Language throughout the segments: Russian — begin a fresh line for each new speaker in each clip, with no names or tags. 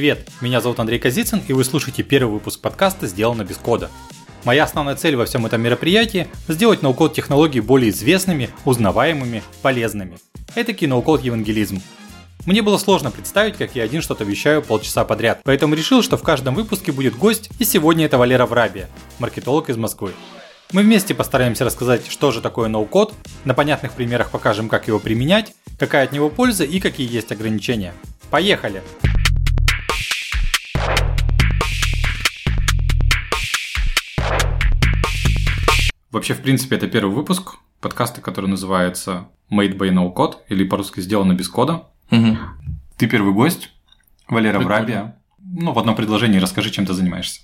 Привет, меня зовут Андрей Козицын, и вы слушаете первый выпуск подкаста «Сделано без кода». Моя основная цель во всем этом мероприятии – сделать ноу-код технологии более известными, узнаваемыми, полезными. Это ноу-код евангелизм. Мне было сложно представить, как я один что-то вещаю полчаса подряд, поэтому решил, что в каждом выпуске будет гость, и сегодня это Валера Врабия, маркетолог из Москвы. Мы вместе постараемся рассказать, что же такое ноу-код, на понятных примерах покажем, как его применять, какая от него польза и какие есть ограничения. Поехали! Вообще, в принципе, это первый выпуск подкаста, который называется Made by No Code, или по-русски «Сделано без кода».
Угу.
Ты первый гость, Валера Врабия. Ну, в одном предложении расскажи, чем ты занимаешься.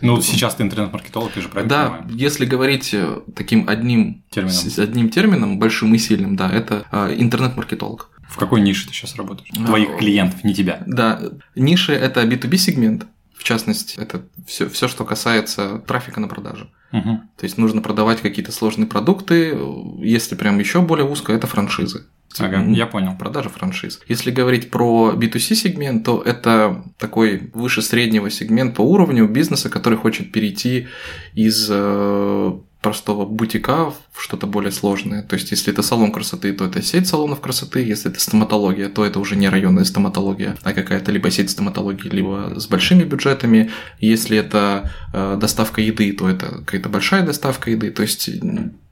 Ну, сейчас ты интернет-маркетолог, ты же правильно
Да,
понимаю?
если говорить э, таким одним
Термином.
с- одним термином, большим и сильным, да, это э, интернет-маркетолог.
В какой нише ты сейчас работаешь?
А,
Твоих клиентов, не тебя.
Да, ниша это B2B сегмент, в частности, это все, все, что касается трафика на продажу.
Мгм.
То есть нужно продавать какие-то сложные продукты, если прям еще более узко, это франшизы.
Ага, я понял.
продажа франшиз. Если говорить про B2C сегмент, то это такой выше среднего сегмент по уровню бизнеса, который хочет перейти из э, простого бутика в что-то более сложное. То есть, если это салон красоты, то это сеть салонов красоты. Если это стоматология, то это уже не районная стоматология, а какая-то либо сеть стоматологии, либо с большими бюджетами. Если это э, доставка еды, то это какая-то большая доставка еды. То есть,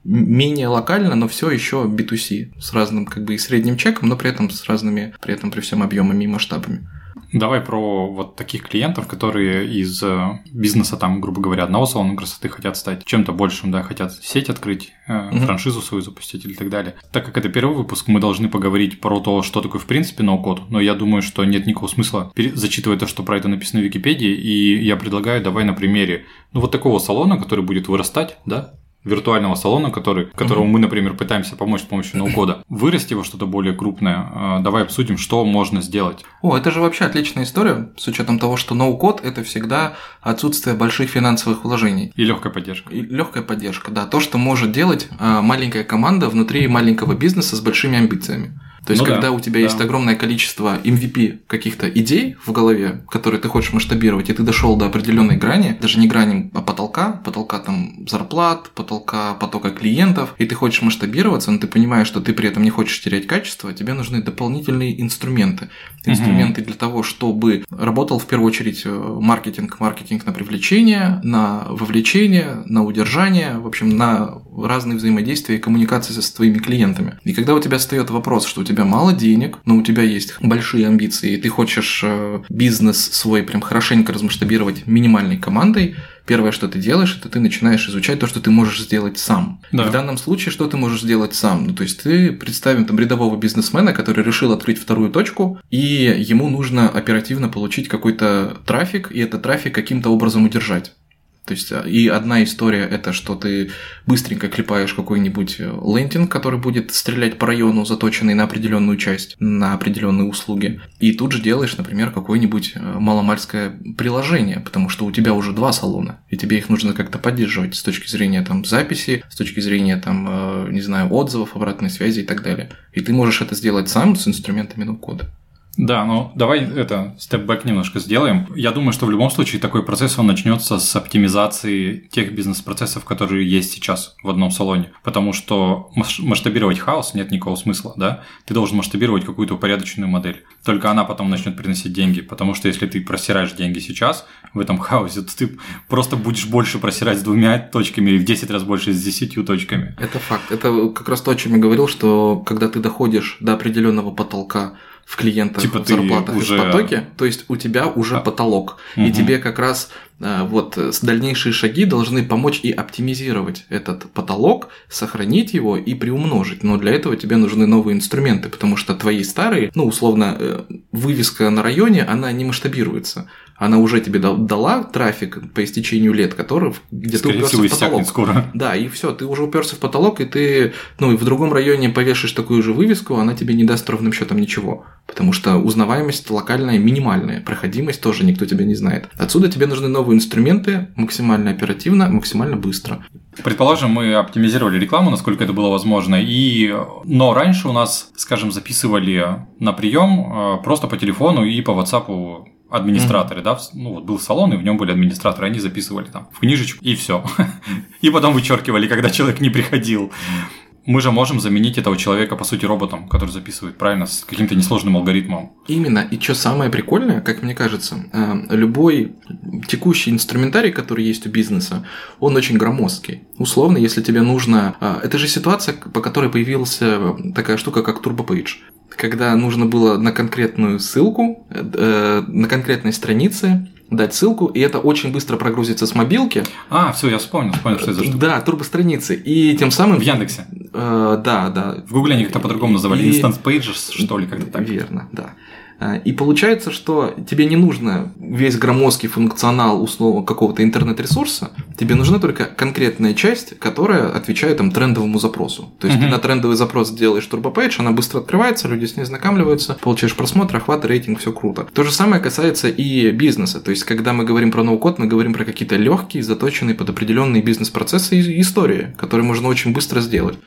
менее локально, но все еще B2C с разным как бы и средним чеком, но при этом с разными, при этом при всем объемами и масштабами.
Давай про вот таких клиентов, которые из э, бизнеса, там, грубо говоря, одного салона красоты хотят стать чем-то большим, да, хотят сеть открыть,
Мгм.
франшизу свою запустить или так далее. Так как это первый выпуск, мы должны поговорить про то, что такое в принципе ноу-код, но я думаю, что нет никакого смысла зачитывать то, что про это написано в Википедии, и я предлагаю, давай на примере, ну, вот такого салона, который будет вырастать, да, виртуального салона, который, которому мы, например, пытаемся помочь с помощью ноу-кода, вырасти во что-то более крупное, э, давай обсудим, что можно сделать.
О, это же вообще отличная история, с учетом того, что ноу-код это всегда отсутствие больших финансовых вложений.
И легкая поддержка.
И легкая поддержка, да, то, что может делать а, маленькая команда внутри маленького бизнеса с большими амбициями. То есть,
Ну да,
когда у тебя
да.
есть огромное количество MVP каких-то идей в голове, которые ты хочешь масштабировать, и ты дошел до определенной грани, даже не грани, а потолка, потолка там зарплат, потолка потока клиентов, и ты хочешь масштабироваться, но ты понимаешь, что ты при этом не хочешь терять качество, тебе нужны дополнительные инструменты. Инструменты для того, чтобы работал в первую очередь э, маркетинг, маркетинг на привлечение, на вовлечение, на удержание, в общем, на разные взаимодействия и коммуникации со твоими клиентами. И когда у тебя встает вопрос, что у тебя мало денег, но у тебя есть большие амбиции, и ты хочешь э, бизнес свой прям хорошенько размасштабировать минимальной командой, первое, что ты делаешь, это ты начинаешь изучать то, что ты можешь сделать сам.
Да.
В данном случае, что ты можешь сделать сам? Ну, то есть ты представим там рядового бизнесмена, который решил открыть вторую точку, и ему нужно оперативно получить какой-то трафик, и этот трафик каким-то образом удержать. То есть, а, и одна история это, что ты быстренько клепаешь какой-нибудь э, лендинг, который будет стрелять по району, заточенный на определенную часть, на определенные услуги. И тут же делаешь, например, какое-нибудь э, маломальское приложение, потому что у тебя уже два салона, и тебе их нужно как-то поддерживать с точки зрения там записи, с точки зрения там, э, не знаю, отзывов, обратной связи и так далее. И ты можешь это сделать сам с инструментами ноу-кода.
Да, ну давай это степ-бэк немножко сделаем. Я думаю, что в любом случае такой процесс он начнется с оптимизации тех бизнес-процессов, которые есть сейчас в одном салоне. Потому что масштабировать хаос нет никакого смысла, да? Ты должен масштабировать какую-то упорядоченную модель. Только она потом начнет приносить деньги. Потому что если ты просираешь деньги сейчас в этом хаосе, то ты просто будешь больше просирать с двумя точками или в 10 раз больше с 10 точками.
Это факт. Это как раз то, о чем я говорил, что когда ты доходишь до определенного потолка в клиентах,
Типа
в зарплатах
уже-
и в потоке, то есть у тебя уже
А.
потолок. И
Мгм.
тебе как раз э, вот дальнейшие шаги должны помочь и оптимизировать этот потолок, сохранить его и приумножить. Но для этого тебе нужны новые инструменты, потому что твои старые, ну, условно, э, вывеска на районе, она не масштабируется. Она уже тебе дал- дала трафик по истечению лет, который где ты
Скорее
уперся
всего,
в потолок.
скоро.
Да, и все, ты уже уперся в потолок, и ты, ну, в другом районе повешаешь такую же вывеску, она тебе не даст ровным счетом ничего. Потому что узнаваемость локальная минимальная, проходимость тоже никто тебя не знает. Отсюда тебе нужны новые инструменты максимально оперативно, максимально быстро.
Предположим, мы оптимизировали рекламу, насколько это было возможно, и... но раньше у нас, скажем, записывали на прием э, просто по телефону и по WhatsApp администраторы, mm-hmm. да, ну вот был салон, и в нем были администраторы, они записывали там в книжечку, и все. И потом вычеркивали, когда человек не приходил мы же можем заменить этого человека, по сути, роботом, который записывает правильно с каким-то несложным алгоритмом.
Именно. И что самое прикольное, как мне кажется, э, любой текущий инструментарий, который есть у бизнеса, он очень громоздкий. Условно, если тебе нужно... Э, это же ситуация, по которой появился такая штука, как TurboPage когда нужно было на конкретную ссылку, э, на конкретной странице дать ссылку, и это очень быстро прогрузится с мобилки.
А, все, я вспомнил, вспомнил, что это за штука.
Да, турбостраницы. И тем самым...
В Яндексе.
Э, да, да.
В Гугле они как-то по-другому называли. И... Instance Pages, что ли, как-то так.
Верно, да. А, и получается, что тебе не нужно весь громоздкий функционал условно какого-то интернет-ресурса, тебе нужна только конкретная часть, которая отвечает там трендовому запросу. То есть mm-hmm. ты на трендовый запрос делаешь турбопейдж, она быстро открывается, люди с ней знакомливаются, получаешь просмотр, охват, рейтинг, все круто. То же самое касается и бизнеса. То есть, когда мы говорим про ноу-код, мы говорим про какие-то легкие, заточенные под определенные бизнес-процессы и истории, которые можно очень быстро сделать.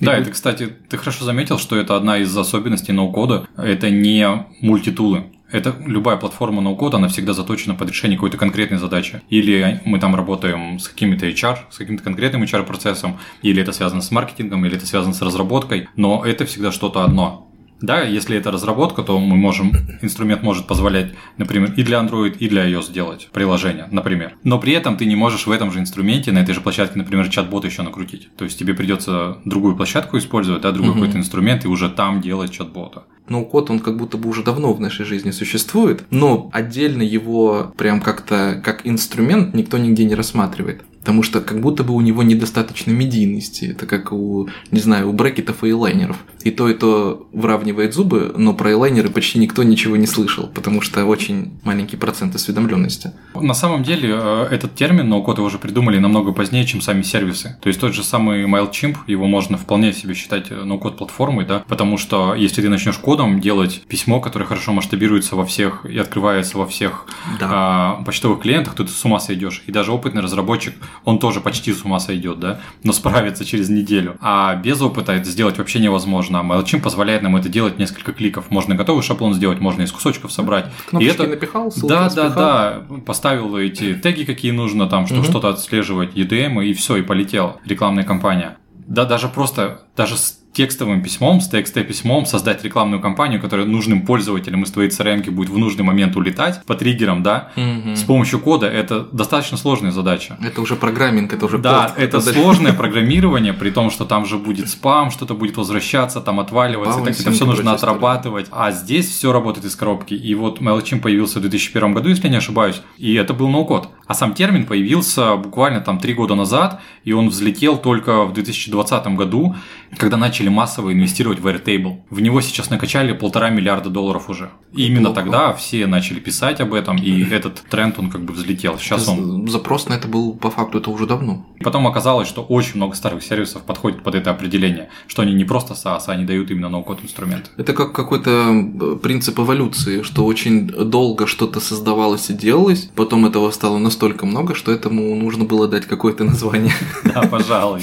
Да, это, кстати, ты хорошо заметил, что это одна из особенностей ноу-кода. Это не мультитулы. Это любая платформа ноу-код, она всегда заточена под решение какой-то конкретной задачи. Или мы там работаем с какими-то HR, с каким-то конкретным HR-процессом, или это связано с маркетингом, или это связано с разработкой, но это всегда что-то одно. Да, если это разработка, то мы можем, инструмент может позволять, например, и для Android, и для iOS делать приложение, например. Но при этом ты не можешь в этом же инструменте, на этой же площадке, например, чат-бот еще накрутить. То есть тебе придется другую площадку использовать, да, другой угу. какой-то инструмент и уже там делать чат-бота.
Ну, код, он как будто бы уже давно в нашей жизни существует, но отдельно его прям как-то как инструмент никто нигде не рассматривает. Потому что как будто бы у него недостаточно медийности. Это как у, не знаю, у брекетов и элайнеров. И то, и то выравнивает зубы, но про элайнеры почти никто ничего не слышал, потому что очень маленький процент осведомленности.
На самом деле, э, этот термин ноу-код уже придумали намного позднее, чем сами сервисы. То есть тот же самый MailChimp, его можно вполне себе считать э, ноу-код платформой, да, потому что если ты начнешь кодом делать письмо, которое хорошо масштабируется во всех и открывается во всех да. а, почтовых клиентах, то ты с ума сойдешь. И даже опытный разработчик он тоже почти с ума сойдет, да, но справится через неделю. А без опыта это сделать вообще невозможно. А MailChimp позволяет нам это делать несколько кликов. Можно готовый шаблон сделать, можно из кусочков собрать.
Кнопочки и это... напихал,
Да, да, да. Поставил эти теги, какие нужно, там, чтобы угу. что-то отслеживать, EDM, и все, и полетела рекламная кампания. Да, даже просто, даже с текстовым письмом, с TXT-письмом создать рекламную кампанию, которая нужным пользователям из твоей CRM будет в нужный момент улетать по триггерам, да, угу. с помощью кода, это достаточно сложная задача.
Это уже программинг, это уже
Да, код, это, это сложное программирование, при том, что там же будет спам, что-то будет возвращаться, там отваливаться, и так это все нужно отрабатывать. А здесь все работает из коробки. И вот MailChimp появился в 2001 году, если я не ошибаюсь, и это был ноу-код. А сам термин появился буквально там три года назад, и он взлетел только в 2020 году, когда начали массово инвестировать в Airtable. В него сейчас накачали полтора миллиарда долларов уже. И именно тогда все начали писать об этом, и этот тренд, он как бы взлетел. Сейчас он...
Запрос на это был по факту это уже давно.
Потом оказалось, что очень много старых сервисов подходит под это определение, что они не просто SaaS, а они дают именно ноу-код инструмент.
Это как какой-то э, принцип эволюции, что очень долго что-то создавалось и делалось, потом этого стало настолько много, что этому нужно было дать какое-то название.
Да, пожалуй.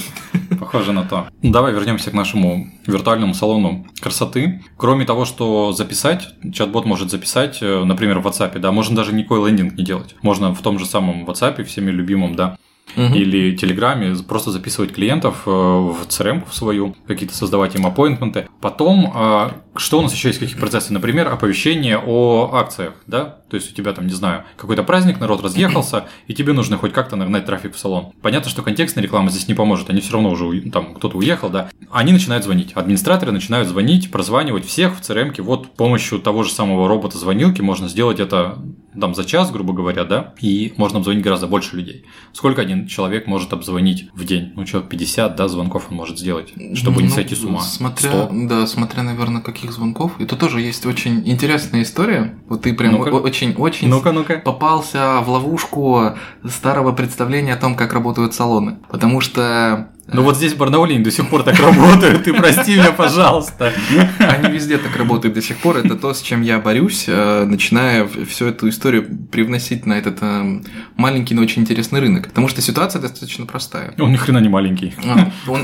Похоже на то. Давай вернемся к нашему виртуальному салону красоты. Кроме того, что записать, чат-бот может записать, э, например, в WhatsApp, да, можно даже никакой лендинг не делать. Можно в том же самом WhatsApp, всеми любимом, да, угу. или Телеграме просто записывать клиентов э, в CRM свою, какие-то создавать им аппоинтменты. Потом, э, что у нас еще есть, какие процессы? Например, оповещение о акциях, да? То есть у тебя там, не знаю, какой-то праздник, народ разъехался, и тебе нужно хоть как-то нагнать трафик в салон. Понятно, что контекстная реклама здесь не поможет, они все равно уже, там, кто-то уехал, да. Они начинают звонить, администраторы начинают звонить, прозванивать всех в CRM. Вот с помощью того же самого робота-звонилки можно сделать это там за час, грубо говоря, да, и можно обзвонить гораздо больше людей. Сколько один человек может обзвонить в день? Ну, человек 50, да, звонков он может сделать, чтобы ну, не сойти с ума.
Смотря, 100. да, смотря, наверное, каких звонков. Это тоже есть очень интересная история. Вот ты прям ну очень-очень
ну-ка, ну-ка.
попался в ловушку старого представления о том, как работают салоны. Потому что
Ну вот здесь в Барнауле они до сих пор так работают, ты прости меня, пожалуйста.
Они везде так работают до сих пор, это то, с чем я борюсь, э, начиная всю эту историю привносить на этот э, маленький, но очень интересный рынок. Потому что ситуация достаточно простая.
Он ни хрена не маленький.
А, он...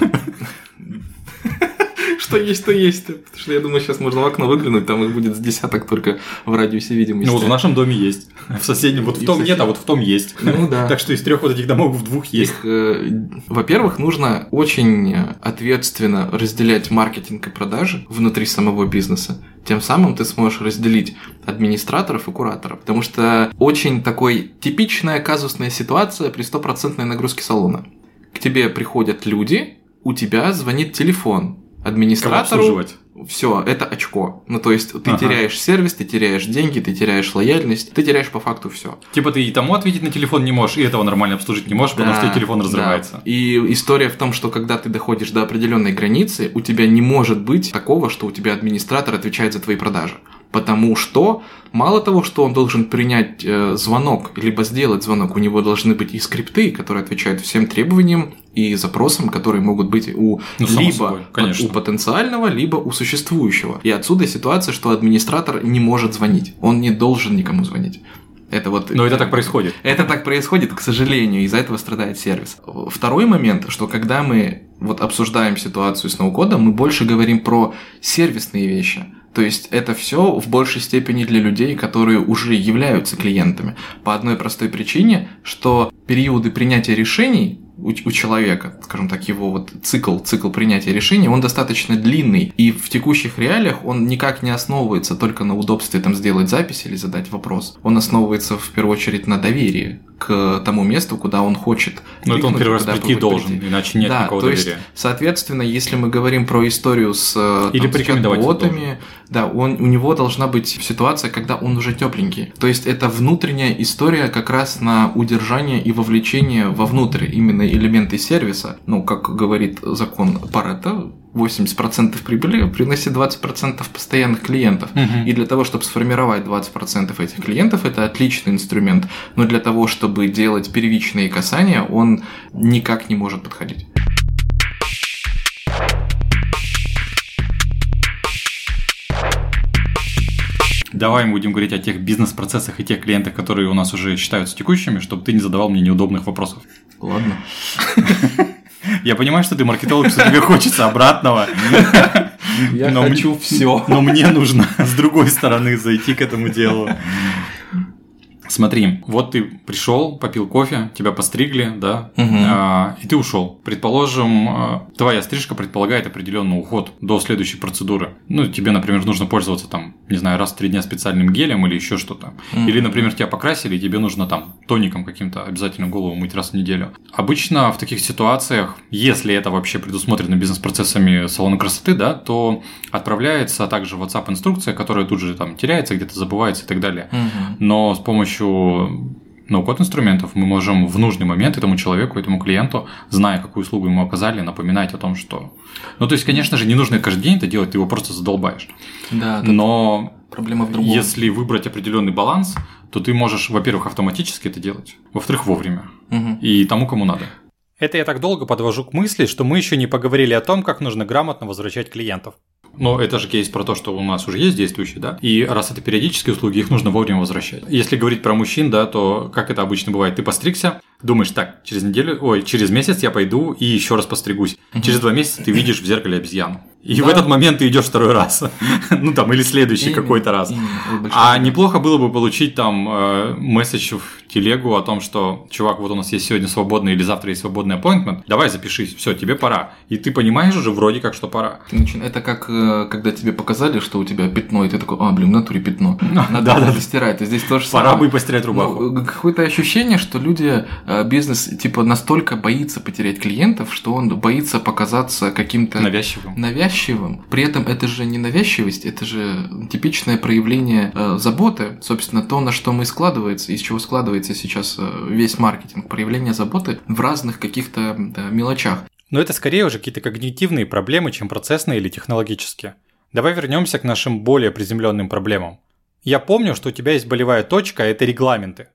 Что есть, то есть. Потому что я думаю, сейчас можно в окно выглянуть, там их будет с десяток только в радиусе видимости.
Ну вот в нашем доме есть. В соседнем, вот в том нет, а вот в том есть.
Ну да.
Так что из трех вот этих домов в двух есть.
Э, во-первых, нужно очень ответственно разделять маркетинг и продажи внутри самого бизнеса. Тем самым ты сможешь разделить администраторов и кураторов. Потому что очень такой типичная казусная ситуация при стопроцентной нагрузке салона. К тебе приходят люди, у тебя звонит телефон, администратору все, это очко. Ну, то есть ты ага. теряешь сервис, ты теряешь деньги, ты теряешь лояльность, ты теряешь по факту все.
Типа ты и тому ответить на телефон не можешь, и этого нормально обслужить не можешь, да, потому что телефон разрывается. Да.
И история в том, что когда ты доходишь до определенной границы, у тебя не может быть такого, что у тебя администратор отвечает за твои продажи. Потому что мало того, что он должен принять э, звонок, либо сделать звонок, у него должны быть и скрипты, которые отвечают всем требованиям и запросам, которые могут быть у ну, либо собой, у потенциального, либо у существующего. И отсюда ситуация, что администратор не может звонить. Он не должен никому звонить. Это вот...
Но это так происходит.
Это так происходит, к сожалению, из-за этого страдает сервис. Второй момент, что когда мы вот обсуждаем ситуацию с ноу-кодом, мы больше говорим про сервисные вещи. То есть это все в большей степени для людей, которые уже являются клиентами. По одной простой причине, что периоды принятия решений у, у человека, скажем так, его вот цикл, цикл принятия решений, он достаточно длинный, и в текущих реалиях он никак не основывается только на удобстве там сделать запись или задать вопрос. Он основывается в первую очередь на доверии к тому месту, куда он хочет.
Но это он первый раз прийти должен, прийти. иначе нет
да,
никакого
то
доверия.
Есть, соответственно, если мы говорим про историю с, э,
Или там, с ботами,
да, он, у него должна быть ситуация, когда он уже тепленький. То есть это внутренняя история как раз на удержание и вовлечение вовнутрь именно элементы сервиса. Ну, как говорит закон Паретта, 80% прибыли приносит 20% постоянных клиентов. Угу. И для того, чтобы сформировать 20% этих клиентов, это отличный инструмент. Но для того, чтобы делать первичные касания, он никак не может подходить.
Давай мы будем говорить о тех бизнес-процессах и тех клиентах, которые у нас уже считаются текущими, чтобы ты не задавал мне неудобных вопросов.
Ладно.
Я понимаю, что ты маркетолог, что тебе хочется обратного.
Я но хочу все.
Но мне нужно с другой стороны зайти к этому делу. Смотри, вот ты пришел, попил кофе, тебя постригли, да, угу. а, и ты ушел. Предположим, а, твоя стрижка предполагает определенный уход до следующей процедуры. Ну, тебе, например, нужно пользоваться там, не знаю, раз в три дня специальным гелем или еще что-то. Угу. Или, например, тебя покрасили, и тебе нужно там тоником каким-то обязательно голову мыть раз в неделю. Обычно в таких ситуациях, если это вообще предусмотрено бизнес-процессами салона красоты, да, то отправляется также WhatsApp инструкция, которая тут же там теряется, где-то забывается и так далее. Угу. Но с помощью помощью ноу-код инструментов мы можем в нужный момент этому человеку, этому клиенту, зная, какую услугу ему оказали, напоминать о том, что... Ну, то есть, конечно же, не нужно каждый день это делать, ты его просто задолбаешь.
Да,
Но
проблема в другом.
Если выбрать определенный баланс, то ты можешь, во-первых, автоматически это делать, во-вторых, вовремя. Угу. И тому, кому надо. Это я так долго подвожу к мысли, что мы еще не поговорили о том, как нужно грамотно возвращать клиентов. Но это же кейс про то, что у нас уже есть действующие, да? И раз это периодические услуги, их нужно вовремя возвращать. Если говорить про мужчин, да, то как это обычно бывает? Ты постригся, думаешь, так, через неделю, ой, через месяц я пойду и еще раз постригусь. Через два месяца ты видишь в зеркале обезьяну. И да. в этот момент ты идешь второй раз. ну там, или следующий какой-то раз. а неплохо было бы получить там э, месседж в телегу о том, что, чувак, вот у нас есть сегодня свободный или завтра есть свободный appointment, давай запишись, все, тебе пора. И ты понимаешь уже вроде как, что пора.
Это как, э, когда тебе показали, что у тебя пятно, и ты такой, а, блин, в натуре пятно. Надо да, да, стирать. И здесь тоже
Пора бы постирать рубаху.
Ну, какое-то ощущение, что люди, э, бизнес, типа, настолько боится потерять клиентов, что он боится показаться каким-то...
Навязчивым.
Навязчивым навязчивым. При этом это же не навязчивость, это же типичное проявление э, заботы, собственно, то, на что мы складывается, из чего складывается сейчас э, весь маркетинг, проявление заботы в разных каких-то да, мелочах.
Но это скорее уже какие-то когнитивные проблемы, чем процессные или технологические. Давай вернемся к нашим более приземленным проблемам. Я помню, что у тебя есть болевая точка, а это регламенты.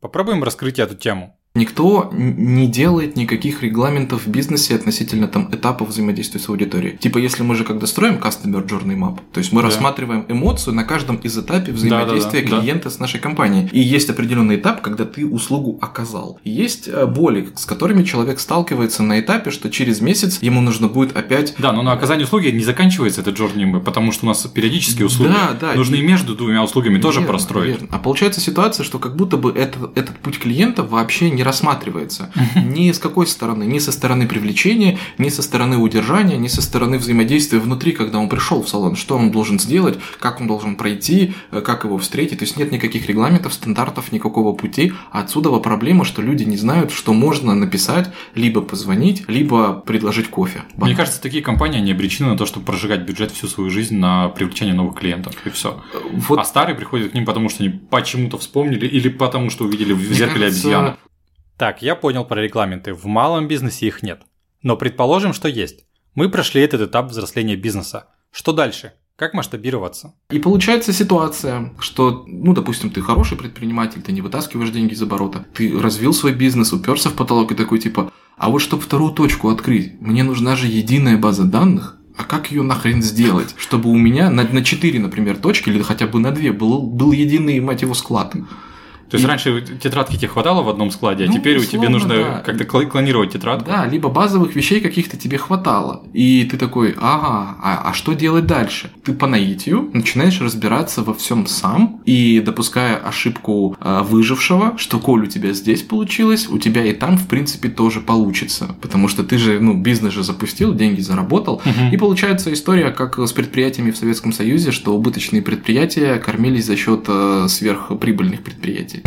Попробуем раскрыть эту тему.
Никто не делает никаких регламентов в бизнесе относительно там этапов взаимодействия с аудиторией. Типа, если мы же когда строим Customer Journey Map, то есть мы да. рассматриваем эмоцию на каждом из этапов взаимодействия да, да, да, клиента да. с нашей компанией. И есть определенный этап, когда ты услугу оказал. Есть э, боли, с которыми человек сталкивается на этапе, что через месяц ему нужно будет опять...
Да, но на оказание услуги не заканчивается этот Journey, потому что у нас периодические услуги. Да, да. Нужно и между двумя услугами верно, тоже простроить. Верно.
А получается ситуация, что как будто бы это, этот путь клиента вообще не рассматривается. Ни с какой стороны, ни со стороны привлечения, ни со стороны удержания, ни со стороны взаимодействия внутри, когда он пришел в салон, что он должен сделать, как он должен пройти, э, как его встретить. То есть нет никаких регламентов, стандартов, никакого пути. А отсюда проблема, что люди не знают, что можно написать, либо позвонить, либо предложить кофе.
Мне кажется, такие компании не обречены на то, чтобы прожигать бюджет всю свою жизнь на привлечение новых клиентов. И все. Вот. А старые приходят к ним, потому что они почему-то вспомнили или потому что увидели в зеркале кажется, обезьяну. Так, я понял про регламенты. В малом бизнесе их нет. Но предположим, что есть. Мы прошли этот этап взросления бизнеса. Что дальше? Как масштабироваться?
И получается ситуация, что, ну, допустим, ты хороший предприниматель, ты не вытаскиваешь деньги из оборота, ты развил свой бизнес, уперся в потолок и такой типа, а вот чтобы вторую точку открыть, мне нужна же единая база данных, а как ее нахрен сделать, чтобы у меня на, на 4, например, точки или хотя бы на 2 был, был единый, мать его, склад?
То есть и... раньше тетрадки тебе хватало в одном складе, а ну, теперь условно, у тебя нужно да. как-то клонировать тетрадку.
Да, либо базовых вещей каких-то тебе хватало. И ты такой, ага, а, а что делать дальше? Ты по наитию начинаешь разбираться во всем сам и допуская ошибку э, выжившего, что коль у тебя здесь получилось, у тебя и там, в принципе, тоже получится. Потому что ты же, ну, бизнес же запустил, деньги заработал. Угу. И получается история, как с предприятиями в Советском Союзе, что убыточные предприятия кормились за счет э, сверхприбыльных предприятий развитии.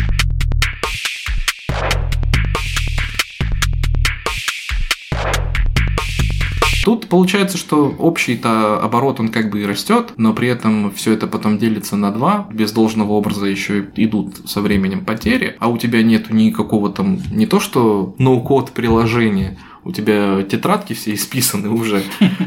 Тут получается, что общий-то оборот, он как бы и растет, но при этом все это потом делится на два. Без должного образа еще идут со временем потери, а у тебя нету никакого там, не то что ноу-код приложения, у тебя тетрадки все исписаны уже.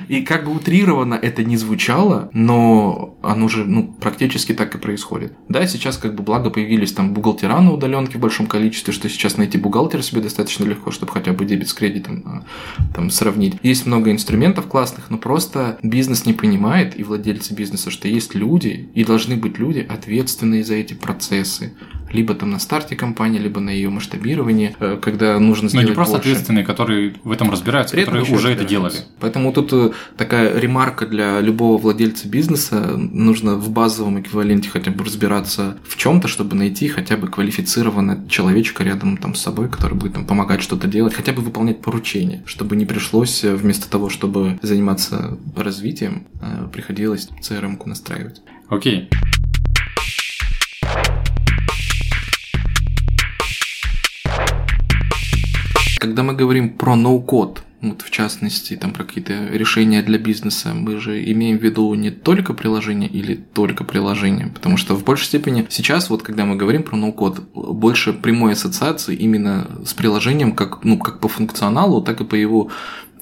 И как бы утрированно это не звучало, но оно же ну, практически так и происходит. Да, сейчас как бы благо появились там бухгалтера на удаленке в большом количестве, что сейчас найти бухгалтера себе достаточно легко, чтобы хотя бы дебет с кредитом а, там сравнить. Есть много инструментов классных, но просто бизнес не понимает, и владельцы бизнеса, что есть люди, и должны быть люди, ответственные за эти процессы либо там на старте компании, либо на ее масштабировании, э, когда нужно сделать
Но не просто больше. ответственные, которые в этом разбираются, При которые уже это делали.
Поэтому тут э, такая ремарка для любого владельца бизнеса, нужно в базовом эквиваленте хотя бы разбираться в чем-то, чтобы найти хотя бы квалифицированного человечка рядом там с собой, который будет там помогать что-то делать, хотя бы выполнять поручения, чтобы не пришлось э, вместо того, чтобы заниматься развитием, приходилось CRM-ку настраивать.
Окей. Okay.
Когда мы говорим про ноу-код, вот в частности, там про какие-то решения для бизнеса, мы же имеем в виду не только приложение или только приложение, потому что в большей степени сейчас, вот когда мы говорим про ноу-код, больше прямой ассоциации именно с приложением, как, ну, как по функционалу, так и по его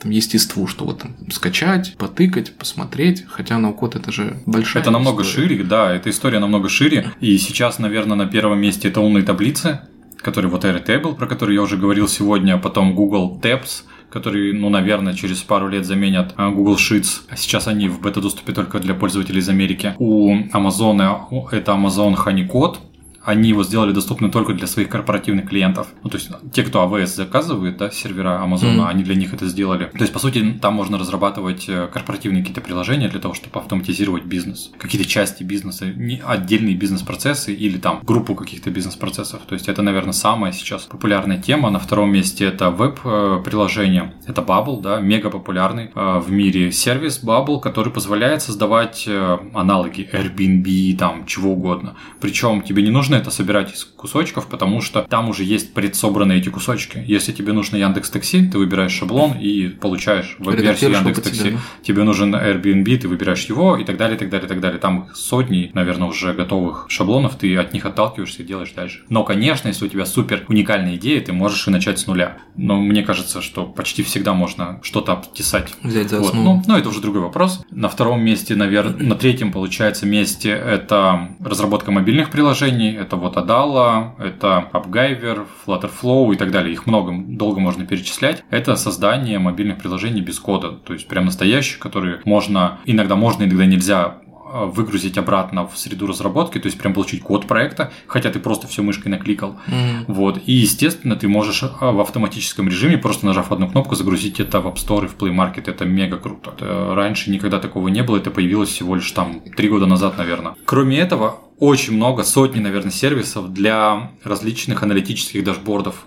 там, естеству, что вот там скачать, потыкать, посмотреть, хотя ноу-код это же большая
Это намного история. шире, да, эта история намного шире, и сейчас, наверное, на первом месте это умные таблицы, который вот Airtable, про который я уже говорил сегодня, а потом Google Tabs, который, ну, наверное, через пару лет заменят а, Google Sheets. А сейчас они в бета-доступе только для пользователей из Америки. У Amazon это Amazon Honeycode, они его сделали доступным только для своих корпоративных клиентов. Ну, то есть те, кто AWS заказывает, да, сервера Amazon, mm-hmm. они для них это сделали. То есть, по сути, там можно разрабатывать э, корпоративные какие-то приложения для того, чтобы автоматизировать бизнес. Какие-то части бизнеса, не отдельные бизнес-процессы или там группу каких-то бизнес-процессов. То есть, это, наверное, самая сейчас популярная тема. На втором месте это веб-приложение. Это Bubble, да, мега популярный э, в мире сервис Bubble, который позволяет создавать э, аналоги Airbnb, там, чего угодно. Причем тебе не нужно это собирать из кусочков, потому что там уже есть предсобранные эти кусочки. Если тебе нужно Яндекс Такси, ты выбираешь шаблон и получаешь веб-версию Яндекс Такси. Да? Тебе нужен Airbnb, ты выбираешь его и так далее, и так далее, и так далее. Там сотни, наверное, уже готовых шаблонов, ты от них отталкиваешься и делаешь дальше. Но, конечно, если у тебя супер уникальная идея, ты можешь и начать с нуля. Но мне кажется, что почти всегда можно что-то обтесать.
Взять за.
Вот. Ну, ну, это уже другой вопрос. На втором месте, наверное, на третьем, получается, месте это разработка мобильных приложений это вот Adala, это AppGyver, Flutterflow и так далее. Их много, долго можно перечислять. Это создание мобильных приложений без кода. То есть прям настоящих, которые можно, иногда можно, иногда нельзя Э, выгрузить обратно в среду разработки, то есть прям получить код проекта, хотя ты просто все мышкой накликал. Mm. Вот. И, естественно, ты можешь э, в автоматическом режиме, просто нажав одну кнопку, загрузить это в App Store и в Play Market. Это мега круто. Это раньше никогда такого не было, это появилось всего лишь там три года назад, наверное. Кроме этого, очень много, сотни, наверное, сервисов для различных аналитических дашбордов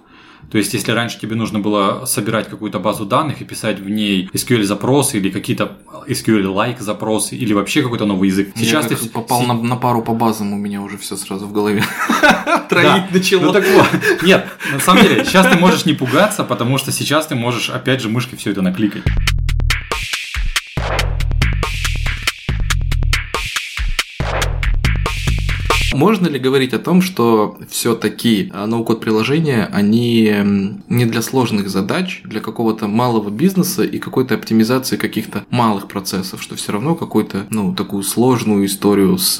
то есть, если раньше тебе нужно было собирать какую-то базу данных и писать в ней SQL-запросы или какие-то SQL-like запросы или вообще какой-то новый язык.
Сейчас Я ты попал на, на пару по базам, у меня уже все сразу в голове троить начало.
Ну так вот. Нет, на самом деле, сейчас ты можешь не пугаться, потому что сейчас ты можешь опять же мышкой все это накликать.
Можно ли говорить о том, что все-таки а, ноу-код приложения, они не для сложных задач, для какого-то малого бизнеса и какой-то оптимизации каких-то малых процессов, что все равно какую-то, ну, такую сложную историю с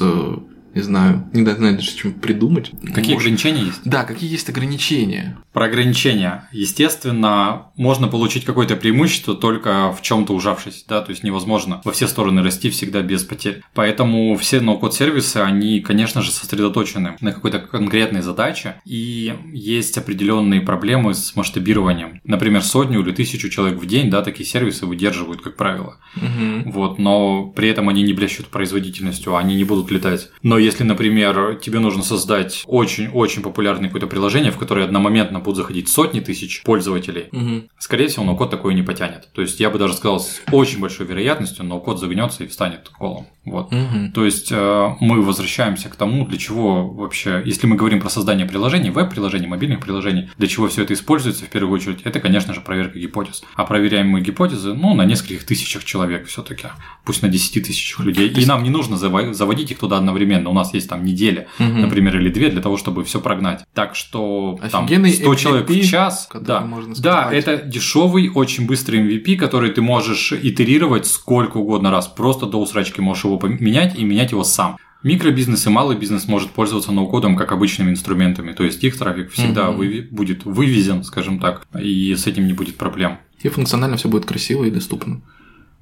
не знаю, не даже, чем придумать.
Какие Может... ограничения есть?
Да, какие есть ограничения?
Про ограничения. Естественно, можно получить какое-то преимущество только в чем-то ужавшись, да, то есть невозможно во все стороны расти всегда без потерь. Поэтому все ноу-код сервисы, они, конечно же, сосредоточены на какой-то конкретной задаче, и есть определенные проблемы с масштабированием. Например, сотню или тысячу человек в день, да, такие сервисы выдерживают, как правило. Угу. Вот, но при этом они не блещут производительностью, они не будут летать. Но если, например, тебе нужно создать очень-очень популярное какое-то приложение, в которое одномоментно будут заходить сотни тысяч пользователей, угу. скорее всего, ноу-код такое не потянет. То есть я бы даже сказал, с очень большой вероятностью ноу-код загнется и встанет колом. Вот. Угу. То есть э, мы возвращаемся к тому, для чего вообще, если мы говорим про создание приложений, веб-приложений, мобильных приложений, для чего все это используется в первую очередь, это, конечно же, проверка гипотез. А проверяемые гипотезы, ну, на нескольких тысячах человек все-таки, пусть на 10 тысячах людей. И нам не нужно заводить их туда одновременно. У нас есть там неделя, угу. например, или две для того, чтобы все прогнать. Так что там 100 MVP, человек в час. Да, можно да, это дешевый, очень быстрый MVP, который ты можешь итерировать сколько угодно раз. Просто до усрачки можешь его поменять и менять его сам. Микробизнес и малый бизнес может пользоваться ноу-кодом как обычными инструментами, то есть их трафик всегда угу. вы, будет вывезен, скажем так, и с этим не будет проблем.
И функционально все будет красиво и доступно.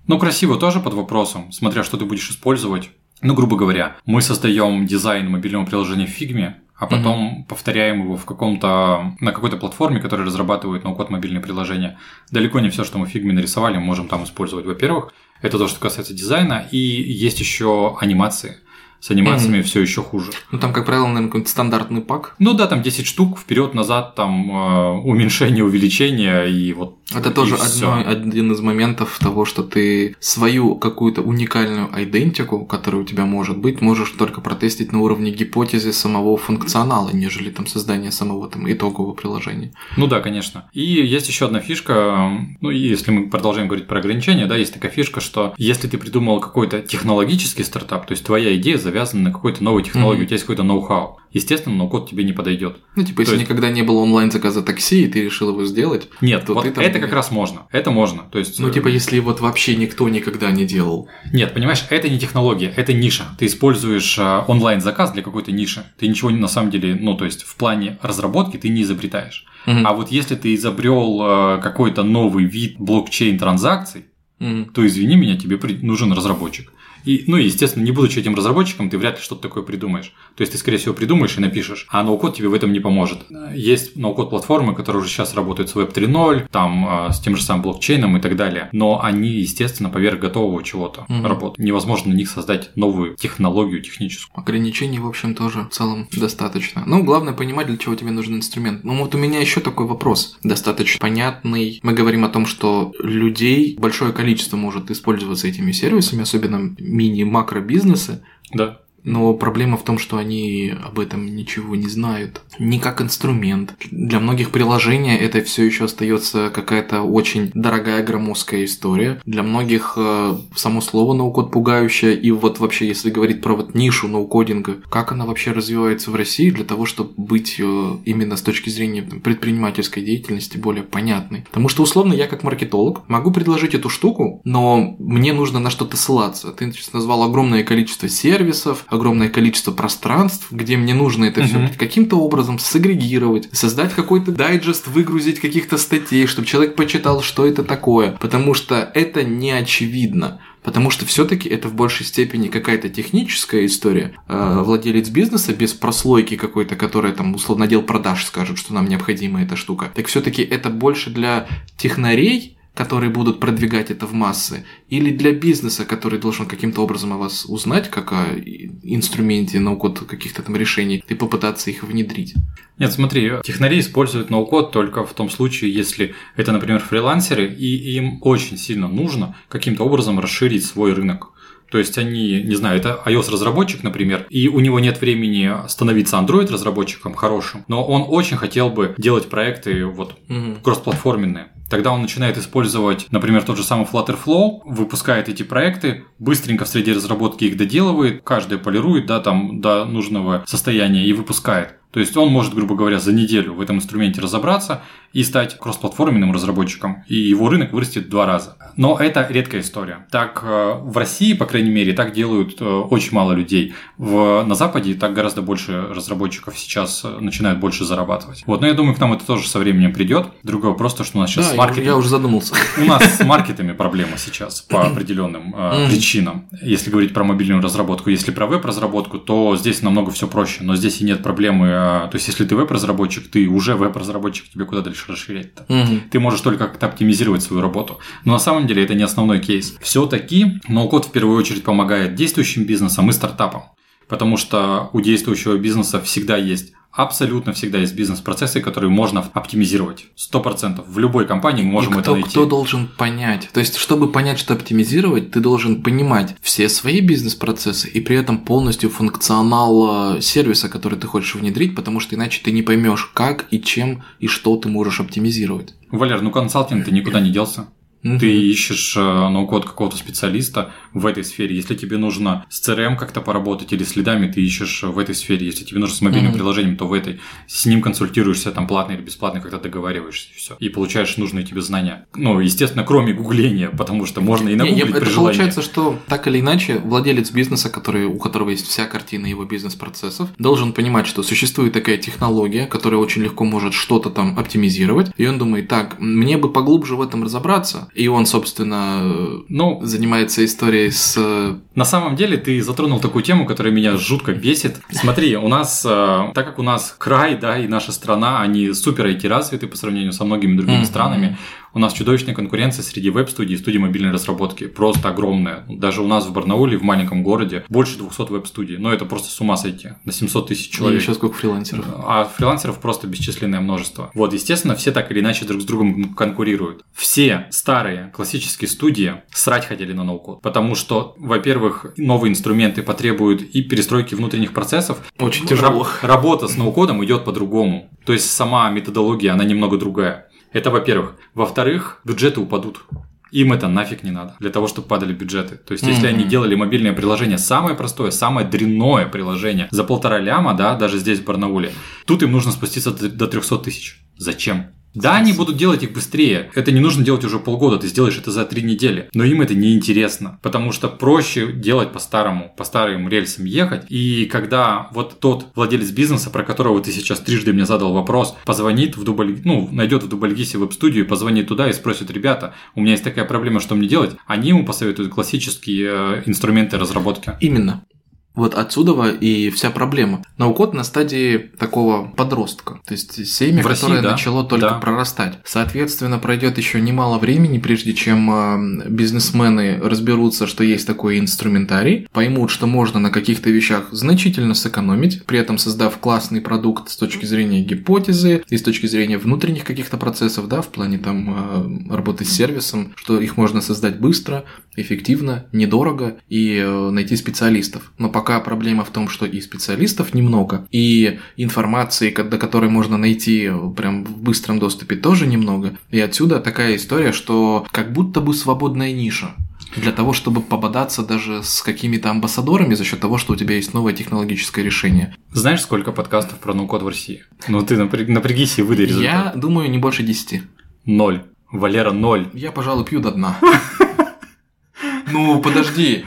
Ну, красиво тоже под вопросом, смотря что ты будешь использовать. Ну, грубо говоря, мы создаем дизайн мобильного приложения в Figma, а потом mm-hmm. повторяем его в каком-то на какой-то платформе, которая разрабатывает ноу-код мобильные приложения. Далеко не все, что мы в Figma нарисовали, мы можем там использовать. Во-первых, это то, что касается дизайна, и есть еще анимации. С анимациями mm-hmm. все еще хуже.
Ну там, как правило, наверное, какой-то стандартный пак.
Ну да, там 10 штук, вперед, назад, там э, уменьшение, увеличение и вот.
Это и тоже одно, один из моментов того, что ты свою какую-то уникальную идентику, которая у тебя может быть, можешь только протестить на уровне гипотезы самого функционала, нежели там создание самого там итогового приложения.
Ну да, конечно. И есть еще одна фишка, ну и если мы продолжаем говорить про ограничения, да, есть такая фишка, что если ты придумал какой-то технологический стартап, то есть твоя идея завязаны на какой-то новой технологии, mm-hmm. у тебя есть какой-то ноу-хау. Естественно, ноу-код тебе не подойдет.
Ну, типа, если есть... никогда не было онлайн-заказа такси, и ты решил его сделать.
Нет, то вот ты там... это как раз можно. Это можно. То есть...
Ну, типа, э, если вот вообще никто никогда не делал.
Нет, понимаешь, это не технология, это ниша. Ты используешь э, онлайн-заказ для какой-то ниши. Ты ничего на самом деле, ну, то есть в плане разработки ты не изобретаешь. Mm-hmm. А вот если ты изобрел э, какой-то новый вид блокчейн транзакций, mm-hmm. то извини меня, тебе нужен разработчик. И, ну, естественно, не будучи этим разработчиком, ты вряд ли что-то такое придумаешь. То есть ты, скорее всего, придумаешь и напишешь, а ноу-код тебе в этом не поможет. Есть ноу-код платформы, которые уже сейчас работают с Web 3.0, там э, с тем же самым блокчейном и так далее. Но они, естественно, поверх готового чего-то угу. работают. Невозможно на них создать новую технологию техническую.
Ограничений, в общем, тоже в целом достаточно. Ну, главное понимать, для чего тебе нужен инструмент. Ну, вот у меня еще такой вопрос, достаточно понятный. Мы говорим о том, что людей большое количество может использоваться этими сервисами, особенно мини-макро-бизнесы.
Да.
Но проблема в том, что они об этом ничего не знают. Не как инструмент. Для многих приложений это все еще остается какая-то очень дорогая громоздкая история. Для многих э, само слово ноу-код пугающее. И вот вообще, если говорить про вот нишу ноу-кодинга, как она вообще развивается в России для того, чтобы быть э, именно с точки зрения предпринимательской деятельности более понятной. Потому что условно я как маркетолог могу предложить эту штуку, но мне нужно на что-то ссылаться. Ты назвал огромное количество сервисов, огромное количество пространств, где мне нужно это все каким-то образом сагрегировать, создать какой-то дайджест, выгрузить каких-то статей, чтобы человек почитал, что это такое, потому что это не очевидно. Потому что все-таки это в большей степени какая-то техническая история. Э, владелец бизнеса без прослойки какой-то, которая там условно отдел продаж скажет, что нам необходима эта штука. Так все-таки это больше для технарей, которые будут продвигать это в массы, или для бизнеса, который должен каким-то образом о вас узнать, как о инструменте, ноу-код каких-то там решений, и попытаться их внедрить?
Нет, смотри, технари используют ноу-код только в том случае, если это, например, фрилансеры, и им очень сильно нужно каким-то образом расширить свой рынок. То есть они, не знаю, это iOS-разработчик, например, и у него нет времени становиться Android-разработчиком хорошим, но он очень хотел бы делать проекты вот угу. кроссплатформенные. Тогда он начинает использовать, например, тот же самый Flutterflow, выпускает эти проекты, быстренько в среде разработки их доделывает, каждый полирует, да, там до нужного состояния и выпускает. То есть он может, грубо говоря, за неделю в этом инструменте разобраться и стать кроссплатформенным разработчиком, и его рынок вырастет в два раза. Но это редкая история. Так э, в России, по крайней мере, так делают э, очень мало людей. В, на Западе так гораздо больше разработчиков сейчас э, начинают больше зарабатывать. Вот, но я думаю, к нам это тоже со временем придет. Другой вопрос, то, что у нас сейчас
да,
с маркетом...
Я уже задумался.
У нас с маркетами проблема сейчас по определенным причинам. Если говорить про мобильную разработку, если про веб-разработку, то здесь намного все проще. Но здесь и нет проблемы. То есть, если ты веб-разработчик, ты уже веб-разработчик, тебе куда дальше расширять-то? Угу. Ты можешь только как-то оптимизировать свою работу. Но на самом деле это не основной кейс. Все-таки ноу-код в первую очередь помогает действующим бизнесам и стартапам. Потому что у действующего бизнеса всегда есть Абсолютно всегда есть бизнес-процессы, которые можно оптимизировать. Сто процентов. В любой компании мы можем
и
кто, это найти.
Кто должен понять? То есть, чтобы понять, что оптимизировать, ты должен понимать все свои бизнес-процессы и при этом полностью функционал э, сервиса, который ты хочешь внедрить, потому что иначе ты не поймешь, как и чем и что ты можешь оптимизировать.
Валер, ну консалтинг ты никуда не делся. Угу. Ты ищешь э, ноу-код какого-то специалиста в этой сфере. Если тебе нужно с CRM как-то поработать или следами, ты ищешь в этой сфере. Если тебе нужно с мобильным угу. приложением, то в этой. С ним консультируешься там платно или бесплатно, когда договариваешься, и все. И получаешь нужные тебе знания. Ну, естественно, кроме гугления, потому что можно и нагуглить
не,
при
это
желании.
получается, что так или иначе владелец бизнеса, который, у которого есть вся картина его бизнес-процессов, должен понимать, что существует такая технология, которая очень легко может что-то там оптимизировать. И он думает, так, мне бы поглубже в этом разобраться. И он, собственно, ну, занимается историей с...
На самом деле ты затронул такую тему, которая меня жутко бесит. Смотри, у нас, э, так как у нас край, да, и наша страна, они супер IT-развиты по сравнению со многими другими mm-hmm. странами, у нас чудовищная конкуренция среди веб-студий и студий мобильной разработки. Просто огромная. Даже у нас в Барнауле, в маленьком городе, больше 200 веб-студий. Но это просто с ума сойти. На 700 тысяч человек.
И еще сколько фрилансеров.
А фрилансеров просто бесчисленное множество. Вот, естественно, все так или иначе друг с другом конкурируют. Все старые классические студии срать хотели на ноу-код. Потому что, во-первых, новые инструменты потребуют и перестройки внутренних процессов.
Очень тяжело.
Работа с ноу-кодом идет по-другому. То есть сама методология, она немного другая. Это во-первых. Во-вторых, бюджеты упадут. Им это нафиг не надо, для того, чтобы падали бюджеты. То есть, если mm-hmm. они делали мобильное приложение самое простое, самое дрянное приложение за полтора ляма, да, даже здесь в Барнауле, тут им нужно спуститься до 300 тысяч. Зачем? Да, они будут делать их быстрее. Это не нужно делать уже полгода, ты сделаешь это за три недели. Но им это не интересно, потому что проще делать по-старому, по старым рельсам ехать. И когда вот тот владелец бизнеса, про которого ты сейчас трижды мне задал вопрос, позвонит в Дубль, ну, найдет в Дубльгисе веб-студию, позвонит туда и спросит, ребята, у меня есть такая проблема, что мне делать? Они ему посоветуют классические э, инструменты разработки.
Именно. Вот отсюда и вся проблема. Ноу-код на стадии такого подростка, то есть семя, в которое России, да. начало только да. прорастать. Соответственно, пройдет еще немало времени, прежде чем э, бизнесмены разберутся, что есть такой инструментарий, поймут, что можно на каких-то вещах значительно сэкономить, при этом создав классный продукт с точки зрения гипотезы и с точки зрения внутренних каких-то процессов, да, в плане там э, работы с сервисом, что их можно создать быстро, эффективно, недорого и э, найти специалистов. Но пока проблема в том, что и специалистов немного, и информации, до которой можно найти прям в быстром доступе тоже немного. И отсюда такая история, что как будто бы свободная ниша для того, чтобы пободаться даже с какими-то амбассадорами за счет того, что у тебя есть новое технологическое решение.
Знаешь, сколько подкастов про ноу-код в России? Ну ты напря... напрягись и выдай результат.
Я думаю, не больше десяти.
Ноль. Валера, ноль.
Я, пожалуй, пью до дна. Ну, подожди.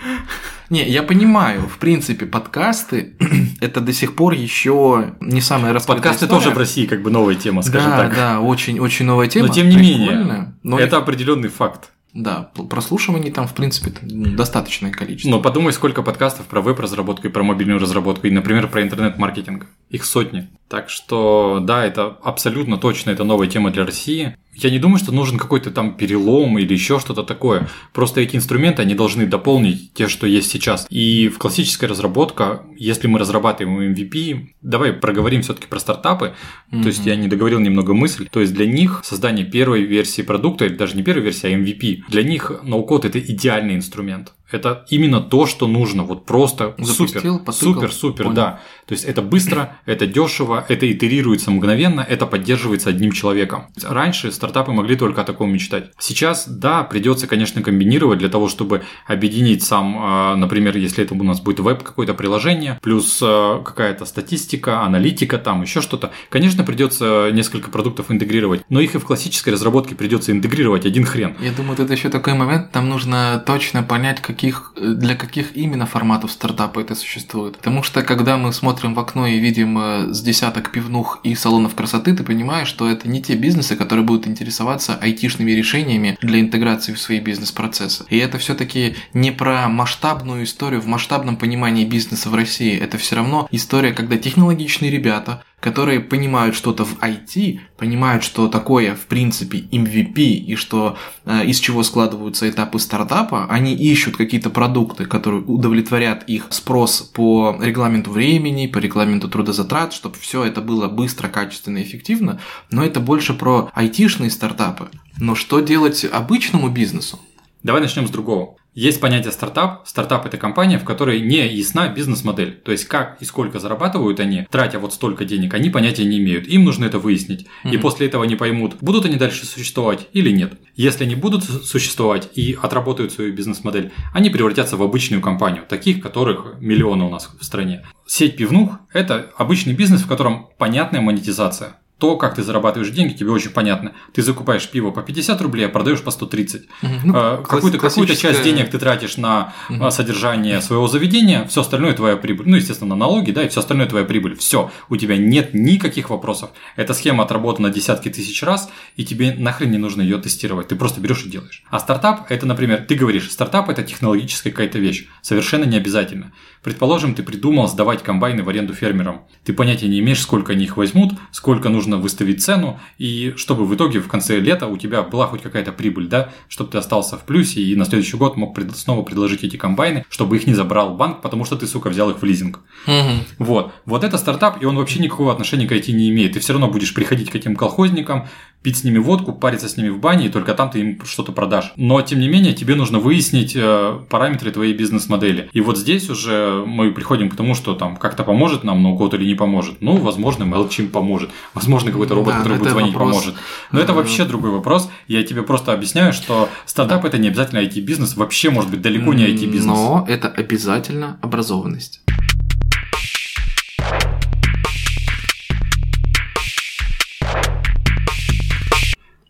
Не, я понимаю, в принципе, подкасты это до сих пор еще не самая раскрытая
Подкасты
история.
тоже в России как бы новая тема, скажем
да,
так.
да, очень, очень новая тема.
Но тем не менее,
но
это определенный факт.
Да, прослушиваний там, в принципе, достаточное количество.
Но подумай, сколько подкастов про веб-разработку и про мобильную разработку, и, например, про интернет-маркетинг. Их сотни. Так что, да, это абсолютно точно, это новая тема для России. Я не думаю, что нужен какой-то там перелом или еще что-то такое. Просто эти инструменты, они должны дополнить те, что есть сейчас. И в классической разработке, если мы разрабатываем MVP, давай проговорим все-таки про стартапы. То есть я не договорил немного мысль. То есть для них создание первой версии продукта, или даже не первой версии, а MVP, для них ноу-код это идеальный инструмент. Это именно то, что нужно. Вот просто
Запустил,
супер,
потыкал,
супер, супер,
понял.
да. То есть это быстро, это дешево, это итерируется мгновенно, это поддерживается одним человеком. Раньше стартапы могли только о таком мечтать. Сейчас, да, придется, конечно, комбинировать для того, чтобы объединить сам, э, например, если это у нас будет веб какое-то приложение, плюс э, какая-то статистика, аналитика, там еще что-то. Конечно, придется несколько продуктов интегрировать, но их и в классической разработке придется интегрировать один хрен.
Я думаю, это еще такой момент, там нужно точно понять, каких, для каких именно форматов стартапа это существует. Потому что, когда мы смотрим в окно и видим э, с десяток пивнух и салонов красоты, ты понимаешь, что это не те бизнесы, которые будут интересоваться айтишными решениями для интеграции в свои бизнес-процессы. И это все-таки не про масштабную историю в масштабном понимании бизнеса в России. Это все равно история, когда технологичные ребята, которые понимают что-то в IT, понимают, что такое, в принципе, MVP и что э, из чего складываются этапы стартапа, они ищут какие-то продукты, которые удовлетворят их спрос по регламенту времени, по регламенту трудозатрат, чтобы все это было быстро, качественно эффективно, но это больше про айтишные стартапы. Но что делать обычному бизнесу?
Давай начнем с другого. Есть понятие стартап. Стартап – это компания, в которой не ясна бизнес-модель. То есть, как и сколько зарабатывают они, тратя вот столько денег, они понятия не имеют. Им нужно это выяснить. И
Мгм.
после этого они поймут, будут они дальше существовать или нет. Если они будут су- существовать и отработают свою бизнес-модель, они превратятся в обычную компанию, таких, которых миллионы у нас в стране. Сеть пивнух – это обычный бизнес, в котором понятная монетизация. То, как ты зарабатываешь деньги, тебе очень понятно. Ты закупаешь пиво по 50 рублей, а продаешь по 130.
Ну,
Э, какую-то, какую-то часть
классическая-
денег ты тратишь на э, содержание своего заведения, все остальное твоя прибыль. Ну, естественно, на налоги, да, и все остальное твоя прибыль. Все, у тебя нет никаких вопросов. Эта схема отработана десятки тысяч раз, и тебе нахрен не нужно ее тестировать. Ты просто берешь и делаешь. А стартап это, например, ты говоришь, стартап это технологическая какая-то вещь. Совершенно не обязательно. Предположим, ты придумал сдавать комбайны в аренду фермерам. Ты понятия не имеешь, сколько они их возьмут, сколько нужно выставить цену, и чтобы в итоге в конце лета у тебя была хоть какая-то прибыль, да, чтобы ты остался в плюсе и на следующий год мог пред- снова предложить эти комбайны, чтобы их не забрал банк, потому что ты, сука, взял их в лизинг.
Мгм.
Вот. Вот это стартап, и он вообще никакого отношения к IT не имеет. Ты все равно будешь приходить к этим колхозникам, пить с ними водку, париться с ними в бане, и только там ты им что-то продашь. Но, тем не менее, тебе нужно выяснить э, параметры твоей бизнес-модели. И вот здесь уже мы приходим к тому, что там как-то поможет нам ноу-код или не поможет. Ну, возможно, MailChimp поможет. Возможно, какой-то робот,
Да,
который будет звонить,
вопрос,
поможет. Но это вообще другой вопрос. Я тебе просто объясняю, что стартап это не обязательно IT-бизнес, вообще может быть далеко не IT-бизнес.
Но это обязательно образованность.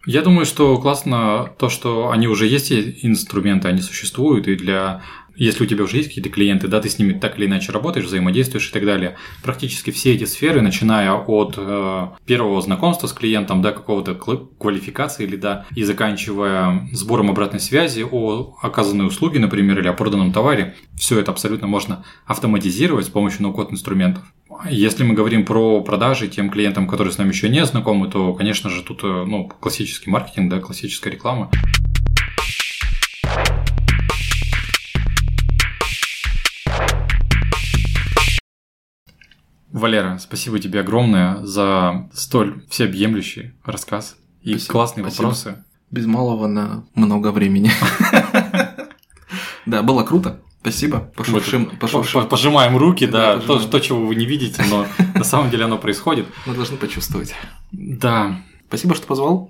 Я думаю, что классно то, что они уже есть, инструменты, они существуют, и для если у тебя уже есть какие-то клиенты, да, ты с ними так или иначе работаешь, взаимодействуешь и так далее. Практически все эти сферы, начиная от э, первого знакомства с клиентом, да, какого-то квалификации или да, и заканчивая сбором обратной связи о оказанной услуге, например, или о проданном товаре, все это абсолютно можно автоматизировать с помощью ноу-код инструментов. Если мы говорим про продажи тем клиентам, которые с нами еще не знакомы, то, конечно же, тут э, ну, классический маркетинг, да, классическая реклама. Валера, спасибо тебе огромное за столь всеобъемлющий рассказ и
Спасибо,
классные
спасибо.
вопросы.
Без малого на много времени. Да, было круто. Спасибо. Пошуршим,
Мы
пошуршим.
по- Пожимаем руки, да,
Да,
то, то, чего вы не видите, но на самом деле оно происходит.
Мы должны почувствовать.
Да,
Спасибо, что позвал.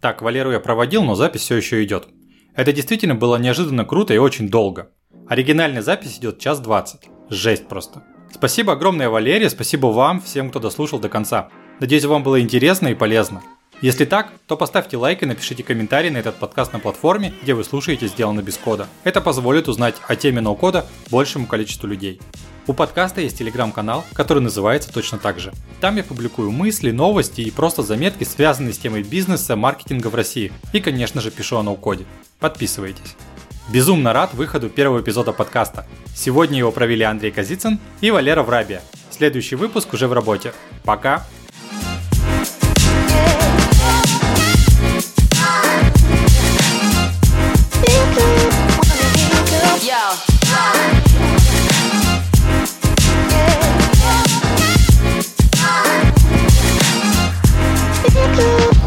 Так, Валеру я проводил, но запись все еще идет. Это действительно было неожиданно круто и очень долго. Оригинальная запись идет час двадцать. Жесть просто. Спасибо огромное Валерия, спасибо вам, всем, кто дослушал до конца. Надеюсь, вам было интересно и полезно. Если так, то поставьте лайк и напишите комментарий на этот подкаст на платформе, где вы слушаете «Сделано без кода». Это позволит узнать о теме ноу-кода большему количеству людей. У подкаста есть телеграм-канал, который называется точно так же. Там я публикую мысли, новости и просто заметки, связанные с темой бизнеса, маркетинга в России. И, конечно же, пишу о ноу-коде. Подписывайтесь. Безумно рад выходу первого эпизода подкаста. Сегодня его провели Андрей Казицын и Валера Врабия. Следующий выпуск уже в работе. Пока! Physical